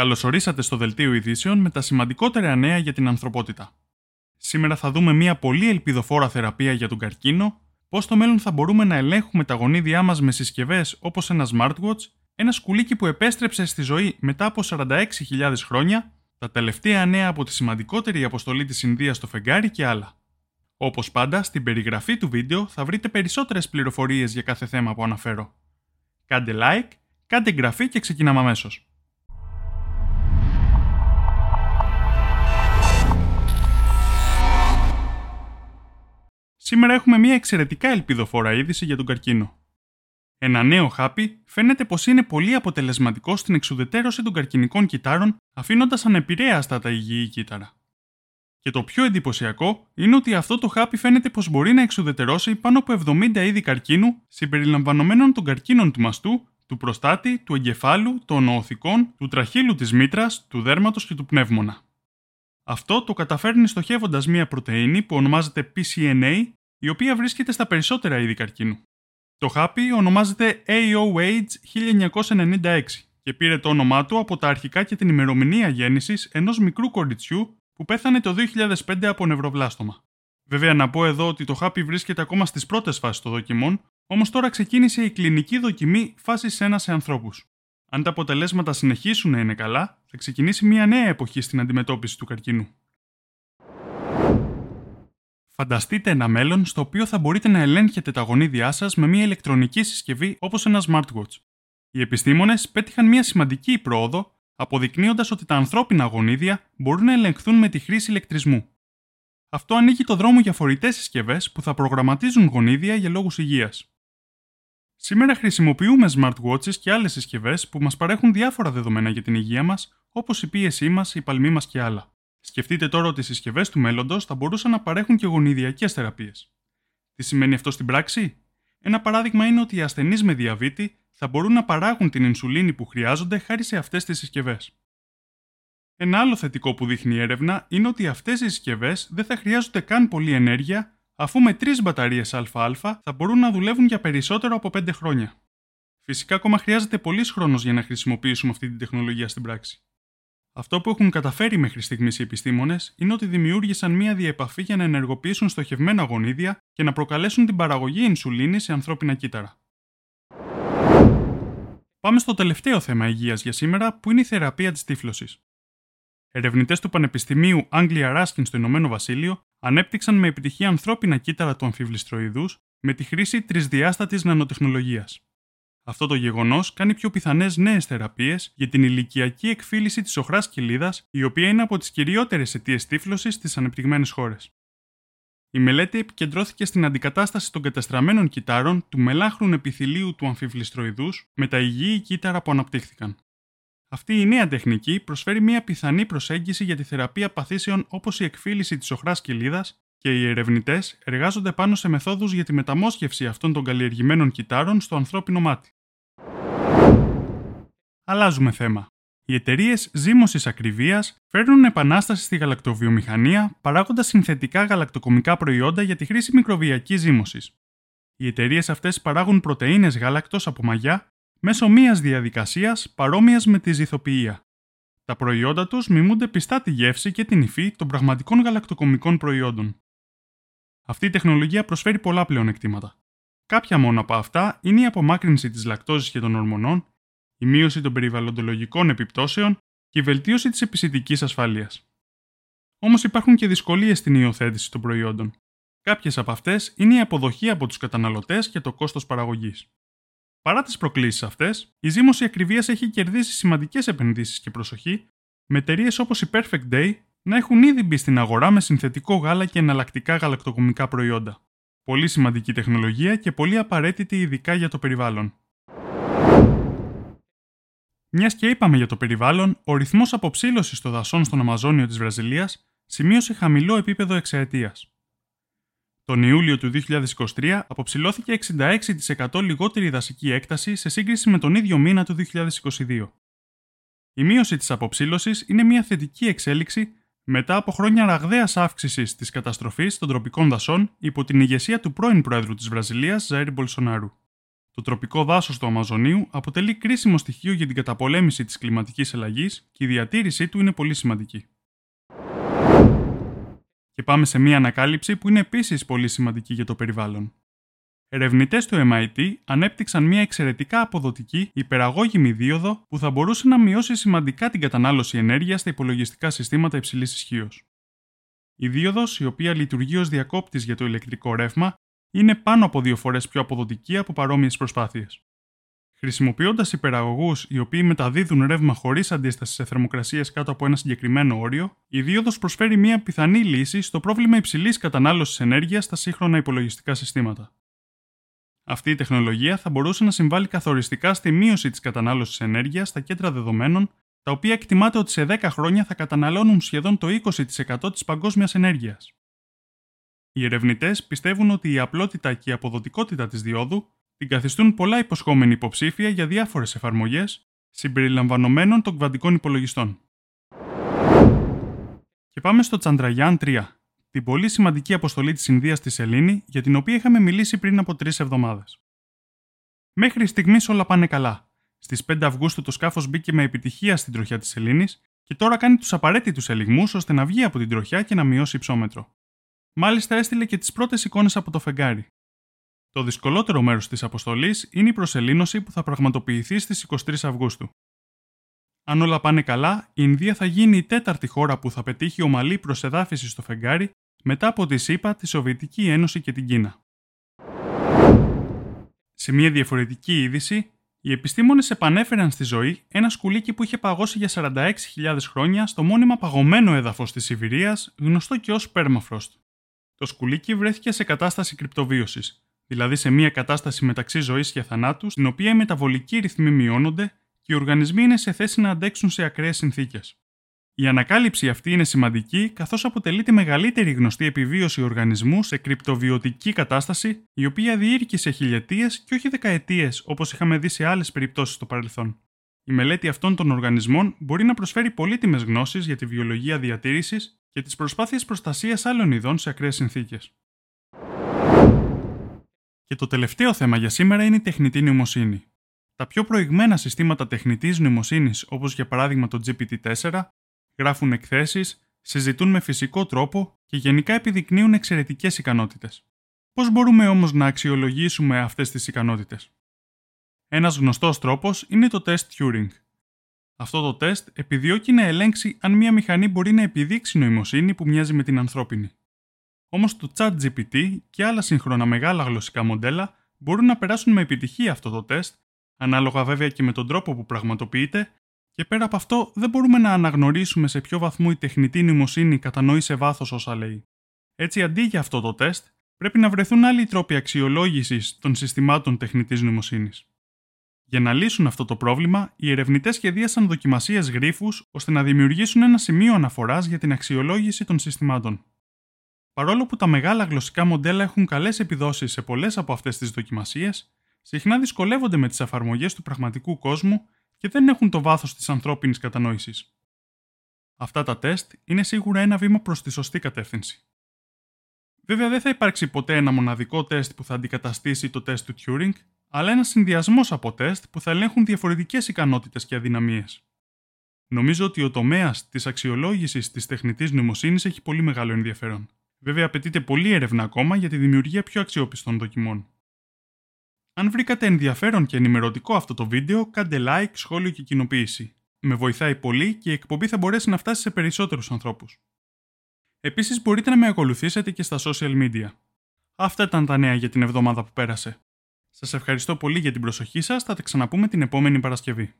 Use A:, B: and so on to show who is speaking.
A: Καλωσορίσατε στο Δελτίο Ειδήσεων με τα σημαντικότερα νέα για την ανθρωπότητα. Σήμερα θα δούμε μια πολύ ελπιδοφόρα θεραπεία για τον καρκίνο, πώς στο μέλλον θα μπορούμε να ελέγχουμε τα γονίδια μας με συσκευές όπως ένα smartwatch, ένα σκουλίκι που επέστρεψε στη ζωή μετά από 46.000 χρόνια, τα τελευταία νέα από τη σημαντικότερη αποστολή της Ινδίας στο φεγγάρι και άλλα. Όπως πάντα, στην περιγραφή του βίντεο θα βρείτε περισσότερες πληροφορίες για κάθε θέμα που αναφέρω. Κάντε like, κάντε εγγραφή και ξεκινάμε αμέσως. Σήμερα έχουμε μια εξαιρετικά ελπιδοφόρα είδηση για τον καρκίνο. Ένα νέο χάπι φαίνεται πως είναι πολύ αποτελεσματικό στην εξουδετέρωση των καρκινικών κυτάρων, αφήνοντας ανεπηρέαστα τα υγιή κύτταρα. Και το πιο εντυπωσιακό είναι ότι αυτό το χάπι φαίνεται πως μπορεί να εξουδετερώσει πάνω από 70 είδη καρκίνου, συμπεριλαμβανομένων των καρκίνων του μαστού, του προστάτη, του εγκεφάλου, των οοθικών, του τραχύλου της μήτρας, του δέρματος και του πνεύμονα. Αυτό το καταφέρνει στοχεύοντας μια πρωτενη που ονομάζεται PCNA η οποία βρίσκεται στα περισσότερα είδη καρκίνου. Το χάπι ονομάζεται AOH 1996 και πήρε το όνομά του από τα αρχικά και την ημερομηνία γέννησης ενός μικρού κοριτσιού που πέθανε το 2005 από νευροβλάστομα. Βέβαια να πω εδώ ότι το χάπι βρίσκεται ακόμα στις πρώτες φάσεις των δοκιμών, όμως τώρα ξεκίνησε η κλινική δοκιμή φάσης 1 σε ανθρώπους. Αν τα αποτελέσματα συνεχίσουν να είναι καλά, θα ξεκινήσει μια νέα εποχή στην αντιμετώπιση του καρκίνου. Φανταστείτε ένα μέλλον στο οποίο θα μπορείτε να ελέγχετε τα γονίδια σας με μια ηλεκτρονική συσκευή όπως ένα smartwatch. Οι επιστήμονες πέτυχαν μια σημαντική πρόοδο, αποδεικνύοντας ότι τα ανθρώπινα γονίδια μπορούν να ελεγχθούν με τη χρήση ηλεκτρισμού. Αυτό ανοίγει το δρόμο για φορητές συσκευές που θα προγραμματίζουν γονίδια για λόγους υγείας. Σήμερα χρησιμοποιούμε smartwatches και άλλες συσκευές που μας παρέχουν διάφορα δεδομένα για την υγεία μας, όπως η πίεσή μας, η παλμή μας και άλλα. Σκεφτείτε τώρα ότι οι συσκευές του μέλλοντος θα μπορούσαν να παρέχουν και γονιδιακές θεραπείες. Τι σημαίνει αυτό στην πράξη; Ένα παράδειγμα είναι ότι οι ασθενείς με διαβήτη θα μπορούν να παράγουν την ινσουλίνη που χρειάζονται χάρη σε αυτές τις συσκευές. Ένα άλλο θετικό που δείχνει η έρευνα είναι ότι αυτές οι συσκευές δεν θα χρειάζονται καν πολλή ενέργεια, αφού με τρεις μπαταρίες ΑΑ θα μπορούν να δουλεύουν για περισσότερο από 5 χρόνια. Φυσικά, ακόμα χρειάζεται πολλή χρόνος για να χρησιμοποιήσουμε αυτή την τεχνολογία στην πράξη. Αυτό που έχουν καταφέρει μέχρι στιγμής οι επιστήμονες είναι ότι δημιούργησαν μία διεπαφή για να ενεργοποιήσουν στοχευμένα γονίδια και να προκαλέσουν την παραγωγή ινσουλίνης σε ανθρώπινα κύτταρα. Πάμε στο τελευταίο θέμα υγείας για σήμερα, που είναι η θεραπεία της τύφλωσης. Ερευνητές του Πανεπιστημίου Anglia Ruskin στο Ηνωμένο Βασίλειο ανέπτυξαν με επιτυχία ανθρώπινα κύτταρα του αμφιβληστροειδούς με τη χρήση τρισδιάστατης νανοτεχνολογίας. Αυτό το γεγονός κάνει πιο πιθανές νέες θεραπείες για την ηλικιακή εκφύληση της οχράς κοιλίδας, η οποία είναι από τις κυριότερες αιτίες τύφλωσης στις ανεπτυγμένες χώρες. Η μελέτη επικεντρώθηκε στην αντικατάσταση των κατεστραμμένων κυτάρων του μελάχρουν επιθυλίου του αμφιβληστροειδούς με τα υγιή κύτταρα που αναπτύχθηκαν. Αυτή η νέα τεχνική προσφέρει μια πιθανή προσέγγιση για τη θεραπεία παθήσεων όπως η εκφύληση της οχράς κοιλίδας και οι ερευνητές εργάζονται πάνω σε μεθόδους για τη μεταμόσχευση αυτών των καλλιεργημένων κυτάρων στο ανθρώπινο μάτι. Αλλάζουμε θέμα. Οι εταιρείες ζύμωσης ακριβίας φέρνουν επανάσταση στη γαλακτοβιομηχανία παράγοντας συνθετικά γαλακτοκομικά προϊόντα για τη χρήση μικροβιακής ζύμωσης. Οι εταιρείες αυτές παράγουν πρωτενε γάλακτος από μαγιά μέσω μια διαδικασίας παρόμοιας με τη ζυθοποιία. Τα προϊόντα τους μιμούνται πιστά τη γεύση και την υφή των πραγματικών γαλακτοκομικών προϊόντων. Αυτή η τεχνολογία προσφέρει πολλά πλεονεκτήματα. Κάποια μόνο από αυτά είναι η απομάκρυνση της λακτόζης και των ορμονών, η μείωση των περιβαλλοντολογικών επιπτώσεων και η βελτίωση της επισητική ασφάλειας. Όμως υπάρχουν και δυσκολίες στην υιοθέτηση των προϊόντων. Κάποιες από αυτές είναι η αποδοχή από τους καταναλωτές και το κόστος παραγωγής. Παρά τις προκλήσεις αυτές, η ζήμωση ακριβίας έχει κερδίσει σημαντικές επενδύσεις και προσοχή, με εταιρείες όπως η Perfect Day να έχουν ήδη μπει στην αγορά με συνθετικό γάλα και εναλλακτικά γαλακτοκομικά προϊόντα. Πολύ σημαντική τεχνολογία και πολύ απαραίτητη ειδικά για το περιβάλλον. Μιας και είπαμε για το περιβάλλον, ο ρυθμός αποψήλωσης των δασών στον Αμαζόνιο της Βραζιλίας σημείωσε χαμηλό επίπεδο εξαετίας. Τον Ιούλιο του 2023 αποψηλώθηκε 66% λιγότερη δασική έκταση σε σύγκριση με τον ίδιο μήνα του 2022. Η μείωση της αποψήλωσης είναι μια θετική εξέλιξη μετά από χρόνια ραγδαίας αύξησης της καταστροφής των τροπικών δασών υπό την ηγεσία του πρώην Πρόεδρου της Βραζιλίας, Ζαέρι Μπολσονάρου. Το Το τροπικό δάσος του Αμαζονίου αποτελεί κρίσιμο στοιχείο για την καταπολέμηση της κλιματικής αλλαγής και η διατήρησή του είναι πολύ σημαντική. Και πάμε σε μία ανακάλυψη που είναι επίσης πολύ σημαντική για το περιβάλλον. Ερευνητές του MIT ανέπτυξαν μια εξαιρετικά αποδοτική υπεραγώγημη δίωδο που θα μπορούσε να μειώσει σημαντικά την κατανάλωση ενέργειας στα υπολογιστικά συστήματα υψηλής ισχύως. Η δίωδος, η οποία λειτουργεί ως διακόπτης για το ηλεκτρικό ρεύμα, είναι πάνω από δύο φορές πιο αποδοτική από παρόμοιες προσπάθειες. Χρησιμοποιώντας υπεραγωγούς οι οποίοι μεταδίδουν ρεύμα χωρίς αντίσταση σε θερμοκρασίες κάτω από ένα συγκεκριμένο όριο, η δίωδος προσφέρει μια πιθανή λύση στο πρόβλημα υψηλής κατανάλωσης ενέργειας στα σύγχρονα υπολογιστικά συστήματα. Αυτή η τεχνολογία θα μπορούσε να συμβάλλει καθοριστικά στη μείωση της κατανάλωσης ενέργειας στα κέντρα δεδομένων, τα οποία εκτιμάται ότι σε 10 χρόνια θα καταναλώνουν σχεδόν το 20% της παγκόσμιας ενέργειας. Οι ερευνητές πιστεύουν ότι η απλότητα και η αποδοτικότητα της διόδου την καθιστούν πολλά υποσχόμενη υποψήφια για διάφορες εφαρμογές, συμπεριλαμβανομένων των κβαντικών υπολογιστών. Και πάμε στο Chandrayaan 3, την πολύ σημαντική αποστολή της Ινδίας στη Σελήνη, για την οποία είχαμε μιλήσει πριν από τρεις εβδομάδες. Μέχρι στιγμής όλα πάνε καλά. Στις 5 Αυγούστου το σκάφος μπήκε με επιτυχία στην τροχιά της Σελήνης και τώρα κάνει τους απαραίτητους ελιγμούς ώστε να βγει από την τροχιά και να μειώσει υψόμετρο. Μάλιστα έστειλε και τις πρώτες εικόνες από το φεγγάρι. Το δυσκολότερο μέρος της αποστολής είναι η προσελήνωση που θα πραγματοποιηθεί στις 23 Αυγούστου. Αν όλα πάνε καλά, η Ινδία θα γίνει η τέταρτη χώρα που θα πετύχει ομαλή προσεδάφιση στο φεγγάρι μετά από τη ΣΥΠΑ, τη Σοβιετική Ένωση και την Κίνα. Σε μια διαφορετική είδηση, οι επιστήμονες επανέφεραν στη ζωή ένα σκουλίκι που είχε παγώσει για 46.000 χρόνια στο μόνιμα παγωμένο έδαφος της Σιβηρίας, γνωστό και ως Permafrost. Το σκουλίκι βρέθηκε σε κατάσταση κρυπτοβίωσης, δηλαδή σε μια κατάσταση μεταξύ ζωής και θανάτου, στην οποία οι μεταβολικοί ρυθμοί μειώνονται και οι οργανισμοί είναι σε θέση να αντέξουν σε ακραίες συνθήκες. Η ανακάλυψη αυτή είναι σημαντική, καθώς αποτελεί τη μεγαλύτερη γνωστή επιβίωση οργανισμού σε κρυπτοβιωτική κατάσταση, η οποία διήρκησε χιλιετίες και όχι δεκαετίες όπως είχαμε δει σε άλλες περιπτώσεις στο παρελθόν. Η μελέτη αυτών των οργανισμών μπορεί να προσφέρει πολύτιμες γνώσεις για τη βιολογία διατήρησης και τις προσπάθειες προστασίας άλλων ειδών σε ακραίες συνθήκες. Και το τελευταίο θέμα για σήμερα είναι η τεχνητή νοημοσύνη. Τα πιο προηγμένα συστήματα τεχνητής νοημοσύνης, όπως για παράδειγμα το GPT-4, γράφουν εκθέσεις, συζητούν με φυσικό τρόπο και γενικά επιδεικνύουν εξαιρετικές ικανότητες. Πώς μπορούμε όμως να αξιολογήσουμε αυτές τις ικανότητες; Ένας γνωστός τρόπος είναι το τεστ Turing. Αυτό το τεστ επιδιώκει να ελέγξει αν μια μηχανή μπορεί να επιδείξει νοημοσύνη που μοιάζει με την ανθρώπινη. Όμως το ChatGPT και άλλα σύγχρονα μεγάλα γλωσσικά μοντέλα μπορούν να περάσουν με επιτυχία αυτό το τεστ, ανάλογα βέβαια και με τον τρόπο που πραγματοποιείται, και πέρα από αυτό δεν μπορούμε να αναγνωρίσουμε σε ποιο βαθμό η τεχνητή νοημοσύνη κατανοεί σε βάθος όσα λέει. Έτσι, αντί για αυτό το τεστ, πρέπει να βρεθούν άλλοι τρόποι αξιολόγησης των συστημάτων τεχνητής νοημοσύνης. Για να λύσουν αυτό το πρόβλημα, οι ερευνητές σχεδίασαν δοκιμασίες γρήφου ώστε να δημιουργήσουν ένα σημείο αναφοράς για την αξιολόγηση των συστημάτων. Παρόλο που τα μεγάλα γλωσσικά μοντέλα έχουν καλές επιδόσεις σε πολλές από αυτές τις δοκιμασίες, συχνά δυσκολεύονται με τις εφαρμογές του πραγματικού κόσμου και δεν έχουν το βάθος της ανθρώπινης κατανόησης. Αυτά τα τεστ είναι σίγουρα ένα βήμα προς τη σωστή κατεύθυνση. Βέβαια, δεν θα υπάρξει ποτέ ένα μοναδικό τεστ που θα αντικαταστήσει το τεστ του Turing, αλλά ένα συνδυασμός από τεστ που θα ελέγχουν διαφορετικές ικανότητες και αδυναμίες. Νομίζω ότι ο τομέας της αξιολόγησης της τεχνητής νοημοσύνης έχει πολύ μεγάλο ενδιαφέρον. Βέβαια, απαιτείται πολλή έρευνα ακόμα για τη δημιουργία πιο αξιόπιστων δοκιμών. Αν βρήκατε ενδιαφέρον και ενημερωτικό αυτό το βίντεο, κάντε like, σχόλιο και κοινοποίηση. Με βοηθάει πολύ και η εκπομπή θα μπορέσει να φτάσει σε περισσότερους ανθρώπους. Επίσης μπορείτε να με ακολουθήσετε και στα social media. Αυτά ήταν τα νέα για την εβδομάδα που πέρασε. Σας ευχαριστώ πολύ για την προσοχή σας, θα τα ξαναπούμε την επόμενη Παρασκευή.